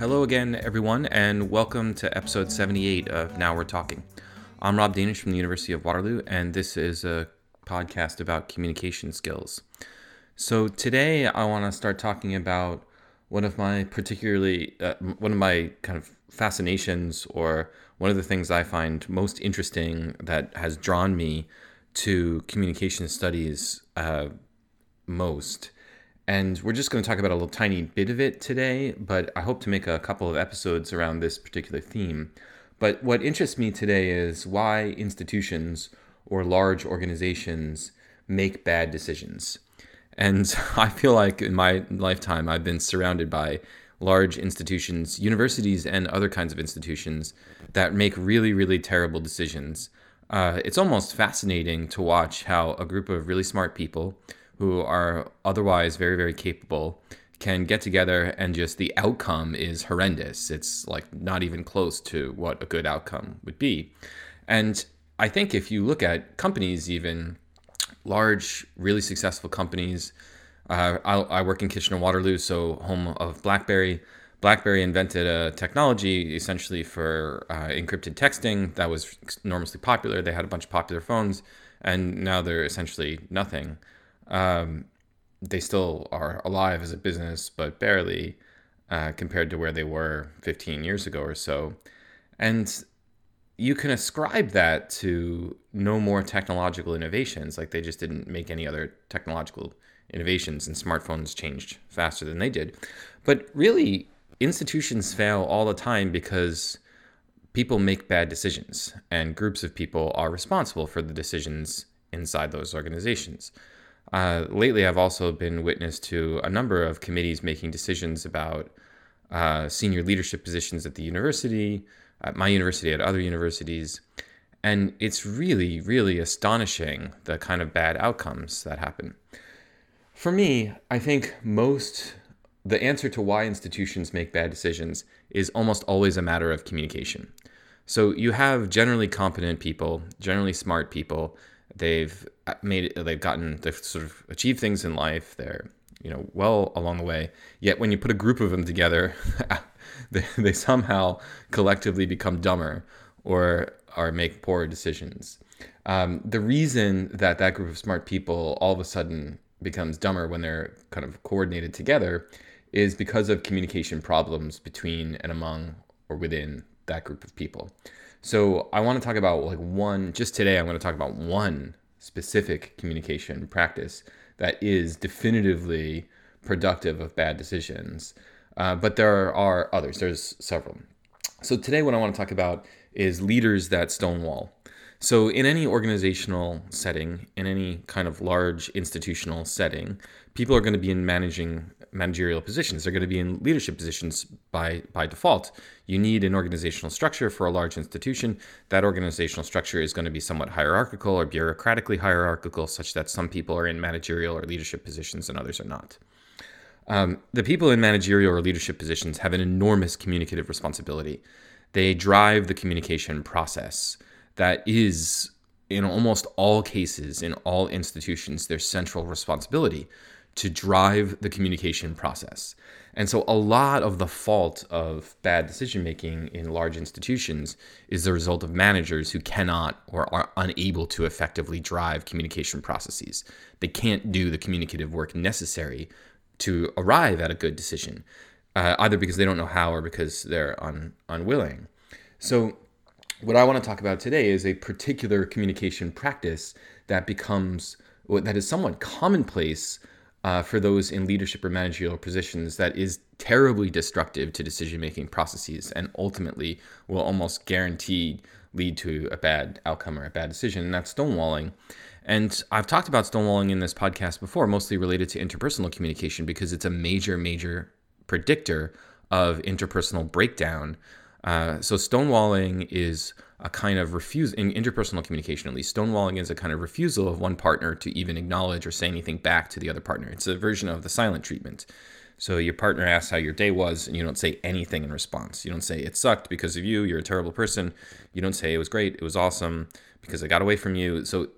Hello again, everyone, and welcome to episode 78 of Now We're Talking. I'm Rob Danisch from the University of Waterloo, and this is a podcast about communication skills. So today I want to start talking about one of my particularly, uh, one of my kind of fascinations, or one of the things I find most interesting that has drawn me to communication studies uh, most. And we're just going to talk about a little tiny bit of it today, but I hope to make a couple of episodes around this particular theme. But what interests me today is why institutions or large organizations make bad decisions. And I feel like in my lifetime, I've been surrounded by large institutions, universities, and other kinds of institutions that make really, really terrible decisions. Uh, it's almost fascinating to watch how a group of really smart people who are otherwise very, very capable can get together and just the outcome is horrendous. It's like not even close to what a good outcome would be. And I think if you look at companies, even large, really successful companies, uh, I, I work in Kitchener Waterloo, so home of BlackBerry. BlackBerry invented a technology essentially for uh, encrypted texting that was enormously popular. They had a bunch of popular phones, and now they're essentially nothing. Um, they still are alive as a business, but barely uh, compared to where they were 15 years ago or so. And you can ascribe that to no more technological innovations. Like they just didn't make any other technological innovations, and smartphones changed faster than they did. But really, institutions fail all the time because people make bad decisions, and groups of people are responsible for the decisions inside those organizations. Uh, lately, I've also been witness to a number of committees making decisions about uh, senior leadership positions at the university, at my university, at other universities. And it's really, really astonishing the kind of bad outcomes that happen. For me, I think most the answer to why institutions make bad decisions is almost always a matter of communication. So you have generally competent people, generally smart people. They've made it, they've gotten, they've sort of achieved things in life. They're, you know, well along the way. Yet when you put a group of them together, they, they somehow collectively become dumber or or make poor decisions. Um, the reason that that group of smart people all of a sudden becomes dumber when they're kind of coordinated together is because of communication problems between and among or within that group of people. So I want to talk about like one just today I'm going to talk about one specific communication practice that is definitively productive of bad decisions. Uh, but there are others. There's several. So today what I want to talk about is leaders that stonewall. So, in any organizational setting, in any kind of large institutional setting, people are going to be in managing managerial positions. They're going to be in leadership positions by by default. You need an organizational structure for a large institution. That organizational structure is going to be somewhat hierarchical or bureaucratically hierarchical, such that some people are in managerial or leadership positions and others are not. Um, the people in managerial or leadership positions have an enormous communicative responsibility. They drive the communication process that is, in almost all cases, in all institutions, their central responsibility to drive the communication process. And so, a lot of the fault of bad decision making in large institutions is the result of managers who cannot or are unable to effectively drive communication processes. They can't do the communicative work necessary to arrive at a good decision, uh, either because they don't know how or because they're un- unwilling. So, what I want to talk about today is a particular communication practice that becomes that is somewhat commonplace uh, for those in leadership or managerial positions that is terribly destructive to decision making processes and ultimately will almost guarantee lead to a bad outcome or a bad decision, and that's stonewalling. And I've talked about stonewalling in this podcast before, mostly related to interpersonal communication because it's a major, major predictor of interpersonal breakdown uh, so stonewalling is a kind of refuse in interpersonal communication at least stonewalling is a kind of refusal of one partner to even acknowledge or say anything back to the other partner. It's a version of the silent treatment. So your partner asks how your day was and you don't say anything in response. You don't say it sucked because of you. You're a terrible person. You don't say it was great. It was awesome because i got away from you. So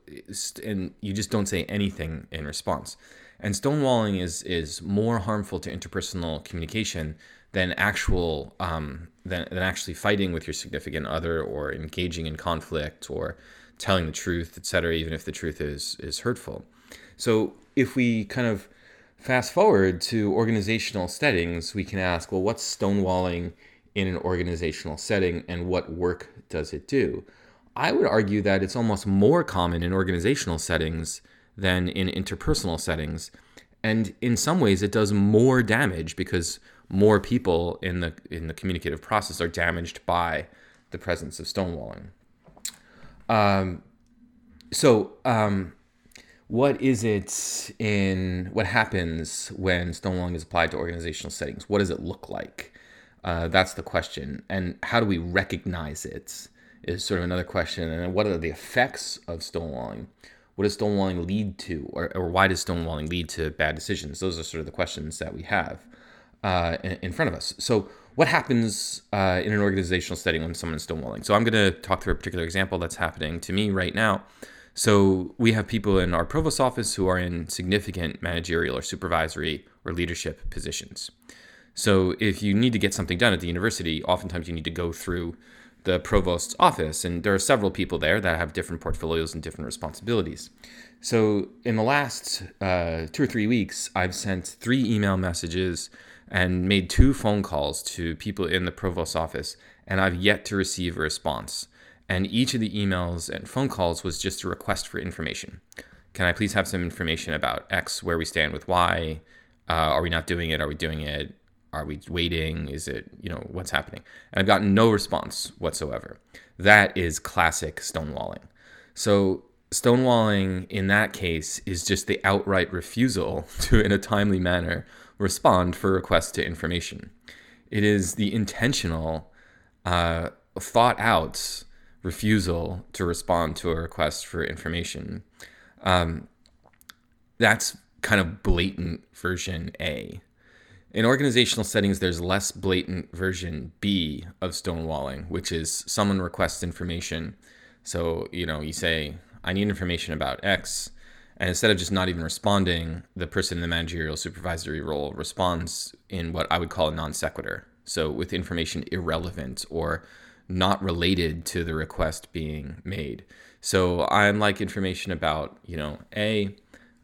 and you just don't say anything in response. And stonewalling is is more harmful to interpersonal communication than actual um, than, than actually fighting with your significant other or engaging in conflict or telling the truth, etc., even if the truth is is hurtful. So if we kind of fast forward to organizational settings, we can ask, well, what's stonewalling in an organizational setting and what work does it do? I would argue that it's almost more common in organizational settings than in interpersonal settings. And in some ways, it does more damage because more people in the in the communicative process are damaged by the presence of stonewalling. Um, so, um, what is it in what happens when stonewalling is applied to organizational settings? What does it look like? Uh, that's the question. And how do we recognize it? Is sort of another question. And what are the effects of stonewalling? What does stonewalling lead to, or, or why does stonewalling lead to bad decisions? Those are sort of the questions that we have uh, in, front of us. So, what happens uh, in an organizational setting when someone someone's stonewalling? So, I'm going to talk through a particular example that's happening to me right now. So, we have people in our provost office who are in significant managerial or supervisory or leadership positions. So, if you need to get something done at the university, oftentimes you need to go through the provost's office, and there are several people there that have different portfolios and different responsibilities. So, in the last uh, two or three weeks, I've sent three email messages and made two phone calls to people in the provost's office, and I've yet to receive a response. And each of the emails and phone calls was just a request for information. Can I please have some information about X, where we stand with Y? Uh, are we not doing it? Are we doing it? Are we waiting? Is it, you know, what's happening? And I've gotten no response whatsoever. That is classic stonewalling. So, stonewalling in that case is just the outright refusal to, in a timely manner, respond for requests to information. It is the intentional, uh, thought out refusal to respond to a request for information. Um, that's kind of blatant version A. In organizational settings, there's less blatant version B of stonewalling, which is someone requests information. So, you know, you say, I need information about X. And instead of just not even responding, the person in the managerial supervisory role responds in what I would call a non sequitur. So, with information irrelevant or not related to the request being made. So, I'm like information about, you know, A,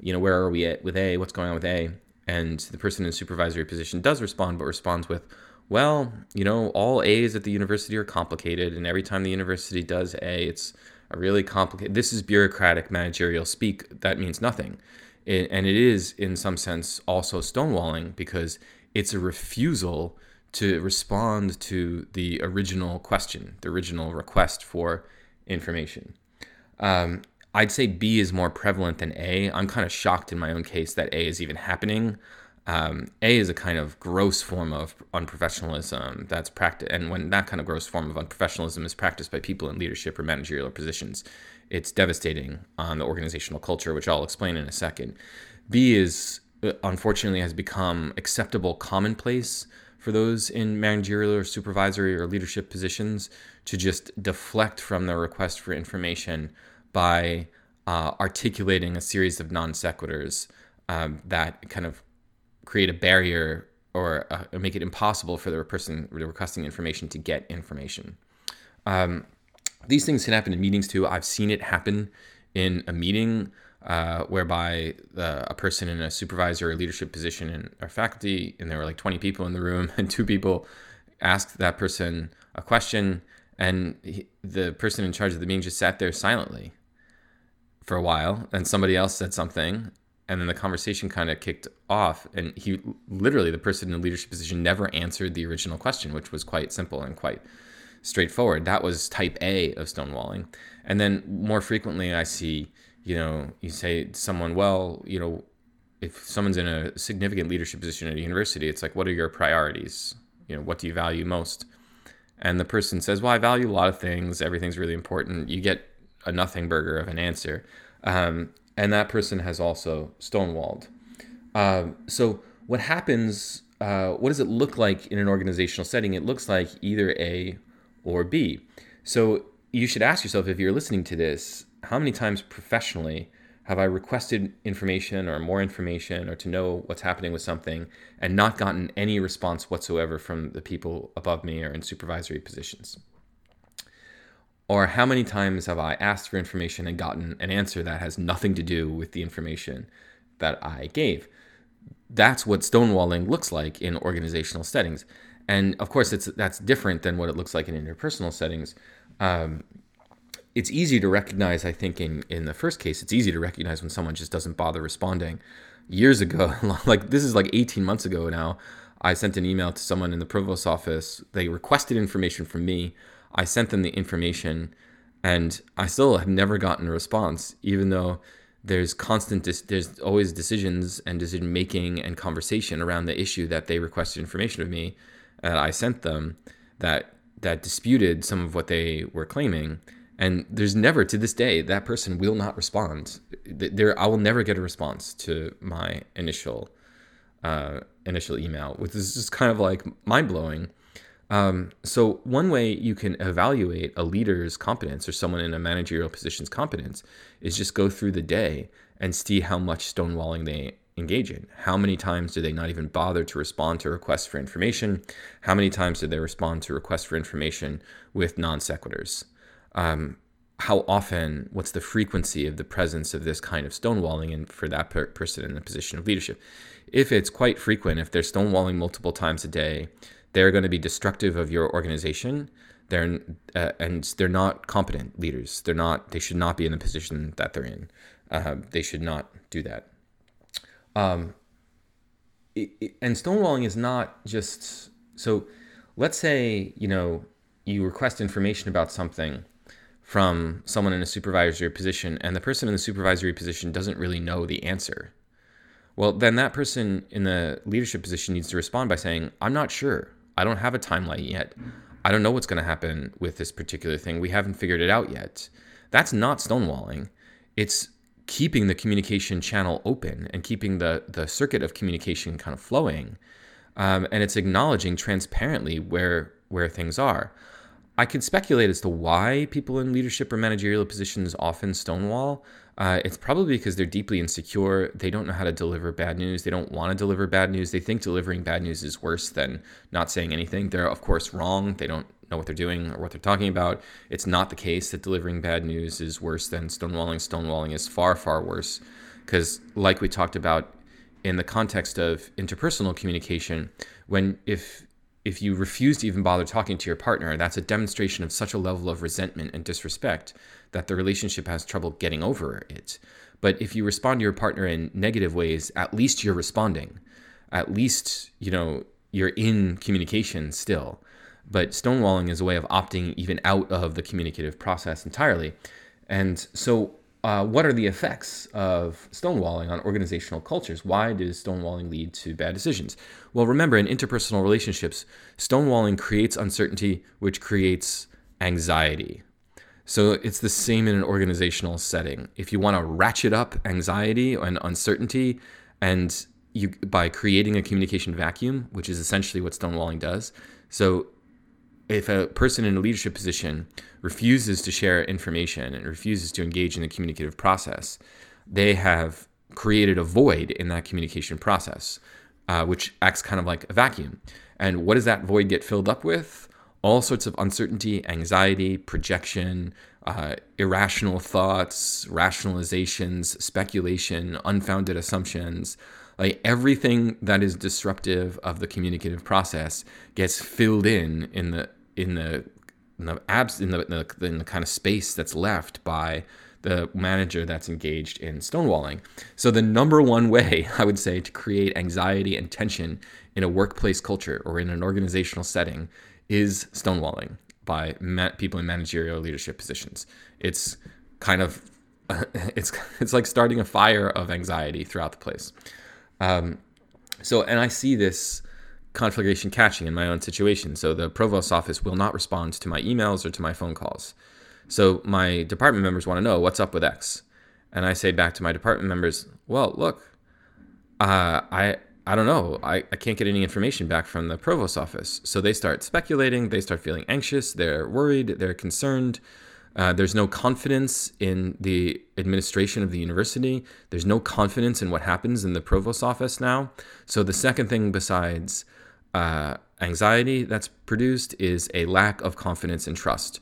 you know, where are we at with A? What's going on with A? And the person in the supervisory position does respond, but responds with, well, you know, all A's at the university are complicated, and every time the university does A, it's a really complicated. This is bureaucratic managerial speak that means nothing, it, and it is in some sense also stonewalling because it's a refusal to respond to the original question, the original request for information. Um, I'd say B is more prevalent than A. I'm kind of shocked in my own case that A is even happening. Um, a is a kind of gross form of unprofessionalism that's practiced, and when that kind of gross form of unprofessionalism is practiced by people in leadership or managerial positions, it's devastating on the organizational culture, which I'll explain in a second. B is uh, unfortunately has become acceptable commonplace for those in managerial or supervisory or leadership positions to just deflect from the request for information by uh, articulating a series of non sequiturs um, that kind of create a barrier or uh, make it impossible for the person requesting information to get information. Um, these things can happen in meetings too. I've seen it happen in a meeting uh, whereby a person in a supervisor or leadership position in our faculty, and there were like 20 people in the room, and two people asked that person a question, and he, the person in charge of the meeting just sat there silently for a while and somebody else said something and then the conversation kind of kicked off and he literally the person in the leadership position never answered the original question which was quite simple and quite straightforward. That was type a of stonewalling. And then more frequently i see you know you say to someone well you know if someone's in a significant leadership position at a university it's like what are your priorities? You know what do you value most? And the person says, "Well, I value a lot of things. Everything's really important." You get a nothing burger of an answer, um, and that person has also stonewalled. Um, so what happens? Uh, what does it look like in an organizational setting? It looks like either A or B. So you should ask yourself if you're listening to this, how many times professionally have I requested information or more information or to know what's happening with something and not gotten any response whatsoever from the people above me or in supervisory positions? Or how many times have I asked for information and gotten an answer that has nothing to do with the information that I gave? That's what stonewalling looks like in organizational settings. And of course, it's that's different than what it looks like in interpersonal settings. Um, it's easy to recognize, I think, in, in the first case, it's easy to recognize when someone just doesn't bother responding. Years ago, like this is like 18 months ago now, I sent an email to someone in the provost office. They requested information from me. I sent them the information, and I still have never gotten a response, even though there's constant, there's always decisions and decision making and conversation around the issue that they requested information of me, that I sent them that that disputed some of what they were claiming. And there's never to this day that person will not respond. There i will never get a response to my initial uh, initial email which is just kind of like mind-blowing um, so one way you can evaluate a leader's competence or someone in a managerial position's competence is just go through the day and see how much stonewalling they engage in. How many times do they not even bother to respond to requests for information? How many times do they respond to requests for information with non sequiturs um, how often, what's the frequency of the presence of this kind of stonewalling and for that per- person in a position of leadership. If it's quite frequent, if they're stonewalling multiple times a day, they're going to be destructive of your organization. They're uh, and they're not competent leaders. They're not. They should not be in the position that they're in. Uh, they should not do that. Um, it, it, and stonewalling is not just so. Let's say you know you request information about something from someone in a supervisory position and the person in the supervisory position doesn't really know the answer, well, then that person in the leadership position needs to respond by saying, I'm not sure. I don't have a timeline yet. I don't know what's going to happen with this particular thing. We haven't figured it out yet. That's not stonewalling. It's keeping the communication channel open and keeping the, the circuit of communication kind of flowing. Um, and it's acknowledging transparently where where things are. I can speculate as to why people in leadership or managerial positions often stonewall. Uh, it's probably because they're deeply insecure. They don't know how to deliver bad news. They don't want to deliver bad news. They think delivering bad news is worse than not saying anything. They're, of course, wrong. They don't know what they're doing or what they're talking about. It's not the case that delivering bad news is worse than stonewalling. Stonewalling is far, far worse because, like we talked about in the context of interpersonal communication, when if if you refuse to even bother talking to your partner, that's a demonstration of such a level of resentment and disrespect that the relationship has trouble getting over it. But if you respond to your partner in negative ways, at least you're responding. At least, you know, you're in communication still. But stonewalling is a way of opting even out of the communicative process entirely. And so uh, what are the effects of stonewalling on organizational cultures? Why does stonewalling lead to bad decisions? Well, remember, in interpersonal relationships, stonewalling creates uncertainty, which creates anxiety. So it's the same in an organizational setting. If you want to ratchet up anxiety and uncertainty, and you by creating a communication vacuum, which is essentially what stonewalling does. So if a person in a leadership position refuses to share information and refuses to engage in the communicative process, they have created a void in that communication process, uh, which acts kind of like a vacuum. And what does that void get filled up with? All sorts of uncertainty, anxiety, projection, uh, irrational thoughts, rationalizations, speculation, unfounded assumptions. Like everything that is disruptive of the communicative process gets filled in in the in the in the abs in the, in the, in the kind of space that's left by the manager that's engaged in stonewalling. So the number one way I would say to create anxiety and tension in a workplace culture or in an organizational setting is stonewalling by ma- people in managerial leadership positions. It's kind of it's it's like starting a fire of anxiety throughout the place. Um, so and I see this conflagration catching in my own situation. So the provost's office will not respond to my emails or to my phone calls. So my department members want to know what's up with X. And I say back to my department members, well, look, uh, I I don't know. I, I can't get any information back from the provost's office. So they start speculating, they start feeling anxious, they're worried, they're concerned. Uh, there's no confidence in the administration of the university. There's no confidence in what happens in the provost's office now. So the second thing besides uh, anxiety that's produced is a lack of confidence and trust.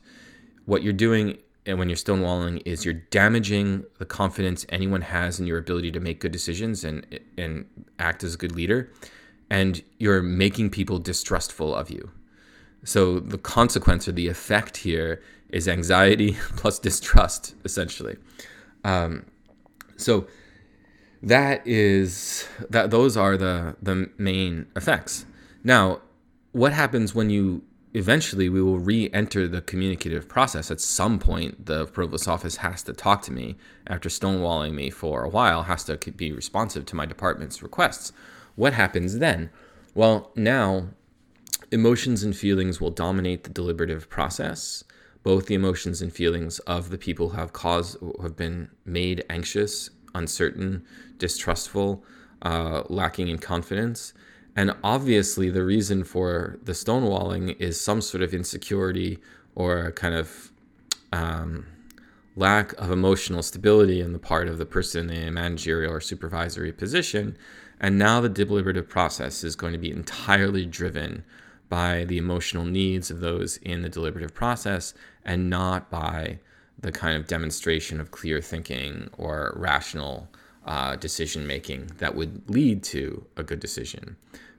What you're doing and when you're stonewalling is you're damaging the confidence anyone has in your ability to make good decisions and and act as a good leader and you're making people distrustful of you. So the consequence or the effect here is anxiety plus distrust essentially. Um, so that is that those are the the main effects. Now what happens when you eventually we will re-enter the communicative process. At some point the provost office has to talk to me after stonewalling me for a while has to be responsive to my department's requests. What happens then? Well now emotions and feelings will dominate the deliberative process. Both the emotions and feelings of the people who have caused who have been made anxious uncertain distrustful uh, lacking in confidence and obviously, the reason for the stonewalling is some sort of insecurity or a kind of um, lack of emotional stability on the part of the person in a managerial or supervisory position. And now the deliberative process is going to be entirely driven by the emotional needs of those in the deliberative process and not by the kind of demonstration of clear thinking or rational uh, decision making that would lead to a good decision.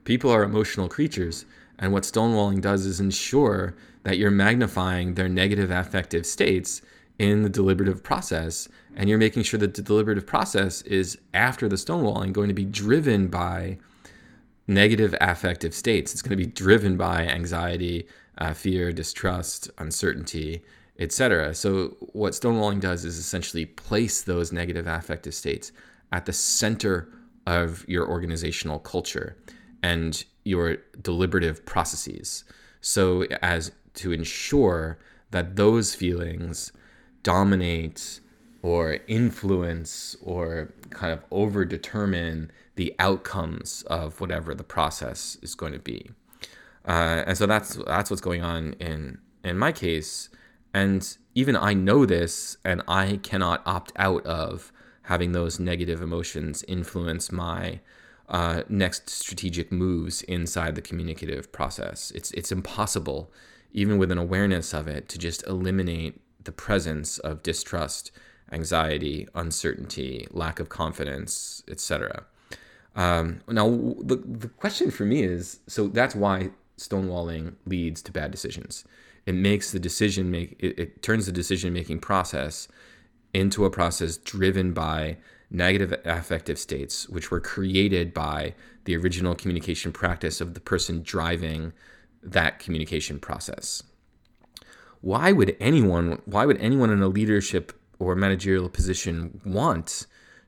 People are emotional creatures, and what stonewalling does is ensure that you're magnifying their negative affective states in the deliberative process, and you're making sure that the deliberative process is after the stonewalling going to be driven by negative affective states. It's going to be driven by anxiety, uh, fear, distrust, uncertainty, etc. So what stonewalling does is essentially place those negative affective states at the center of your organizational culture and your deliberative processes so as to ensure that those feelings dominate or influence or kind of over determine the outcomes of whatever the process is going to be. Uh, and so that's that's what's going on in in my case. And even I know this, and I cannot opt out of having those negative emotions influence my uh, next strategic moves inside the communicative process. It's it's impossible, even with an awareness of it, to just eliminate the presence of distrust, anxiety, uncertainty, lack of confidence, etc. Um, now, the the question for me is so that's why stonewalling leads to bad decisions. It makes the decision make it, it turns the decision making process into a process driven by negative affective states, which were created by the original communication practice of the person driving that communication process. Why would anyone, why would anyone in a leadership or managerial position want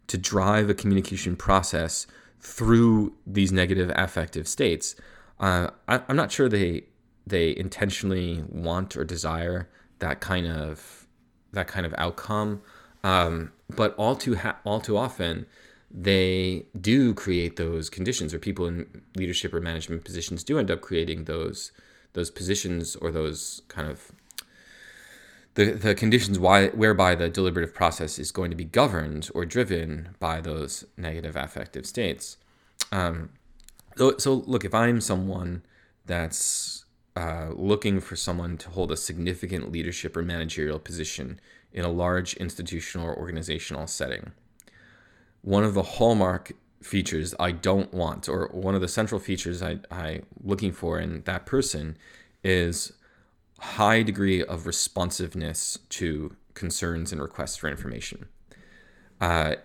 to drive a communication process through these negative affective states? Uh, I, I'm not sure they they intentionally want or desire that kind of that kind of outcome. Um, but all too ha- all too often, they do create those conditions, or people in leadership or management positions do end up creating those those positions or those kind of the, the conditions why, whereby the deliberative process is going to be governed or driven by those negative affective states. Um, so, so, look, if I'm someone that's uh, looking for someone to hold a significant leadership or managerial position in a large institutional or organizational setting. One of the hallmark features I don't want, or one of the central features I, I'm looking for in that person, is high degree of responsiveness to concerns and requests for information. Uh,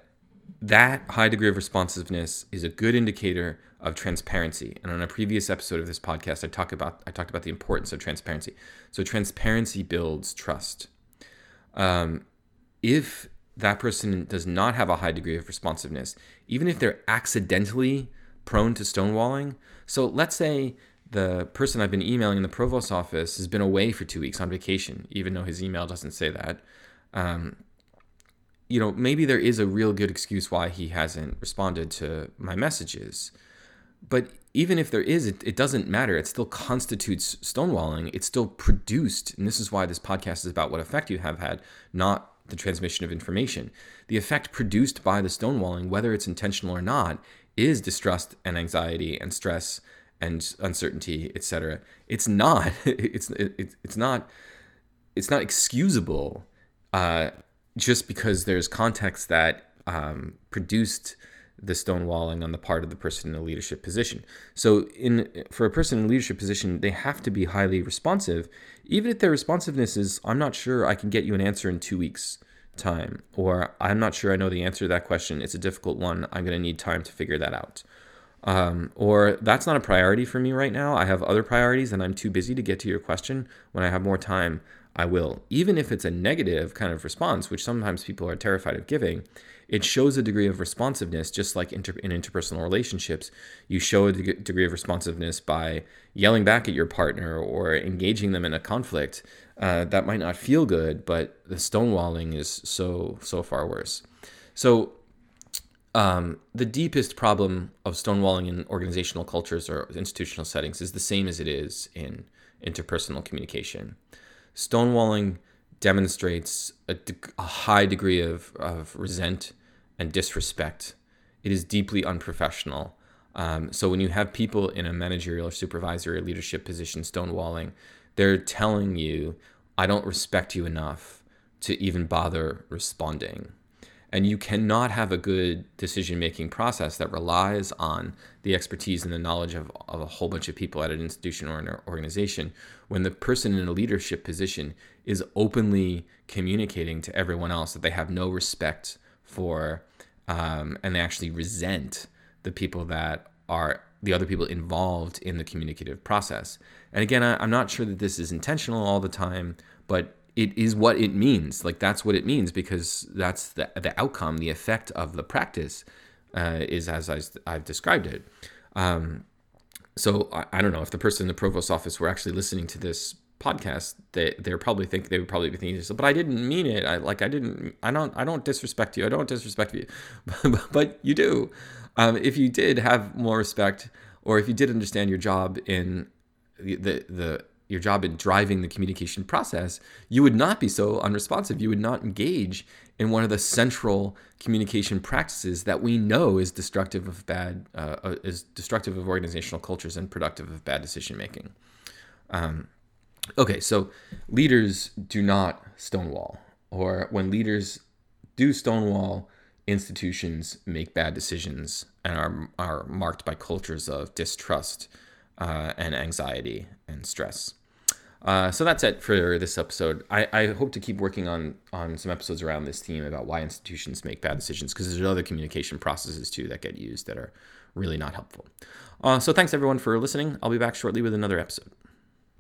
that high degree of responsiveness is a good indicator of transparency. And on a previous episode of this podcast, I talk about I talked about the importance of transparency. So transparency builds trust. Um, if that person does not have a high degree of responsiveness, even if they're accidentally prone to stonewalling. So let's say the person I've been emailing in the provost office has been away for two weeks on vacation, even though his email doesn't say that. Um, you know, maybe there is a real good excuse why he hasn't responded to my messages. But even if there is, it, it doesn't matter. It still constitutes stonewalling. It's still produced. And this is why this podcast is about what effect you have had, not the transmission of information. The effect produced by the stonewalling, whether it's intentional or not, is distrust and anxiety and stress and uncertainty, etc. It's not. It's it, it's not. It's not excusable uh, just because there's context that um, produced the stonewalling on the part of the person in a leadership position. So, in for a person in a leadership position, they have to be highly responsive, even if their responsiveness is, "I'm not sure I can get you an answer in two weeks." time or i'm not sure i know the answer to that question. It's a difficult one. I'm going to need time to figure that out. Um, or that's not a priority for me right now. I have other priorities and i'm too busy to get to your question. When i have more time i will. Even if it's a negative kind of response which sometimes people are terrified of giving it shows a degree of responsiveness just like inter- in interpersonal relationships you show a de- degree of responsiveness by yelling back at your partner or engaging them in a conflict uh, that might not feel good, but the stonewalling is so so far worse. So um, the deepest problem of stonewalling in organizational cultures or institutional settings is the same as it is in interpersonal communication. Stonewalling demonstrates a, a high degree of, of resent and disrespect. It is deeply unprofessional. Um, so when you have people in a managerial or supervisory or leadership position stonewalling, they're telling you, I don't respect you enough to even bother responding. And you cannot have a good decision making process that relies on the expertise and the knowledge of, of a whole bunch of people at an institution or an organization when the person in a leadership position is openly communicating to everyone else that they have no respect for um, and they actually resent the people that are the other people involved in the communicative process. And again, I, am not sure that this is intentional all the time, but it is what it means. Like that's what it means because that's the the outcome, the effect of the practice uh, is as I, have described it. Um, so I, I, don't know if the person in the provost office were actually listening to this podcast, they they're probably think they would probably be thinking, but I didn't mean it. I like I didn't. I don't. I don't disrespect you. I don't disrespect you, but you do. Um, if you did have more respect, or if you did understand your job in the, the your job in driving the communication process, you would not be so unresponsive. You would not engage in one of the central communication practices that we know is destructive of bad, uh, uh is destructive of organizational cultures and productive of bad decision making. Um, okay, so leaders do not stonewall, or when leaders do stonewall, institutions make bad decisions and are, are marked by cultures of distrust uh, and anxiety and stress. Uh, so that's it for this episode. I, I hope to keep working on on some episodes around this theme about why institutions make bad decisions because there's other communication processes too that get used that are really not helpful. Uh, so thanks everyone for listening. I'll be back shortly with another episode.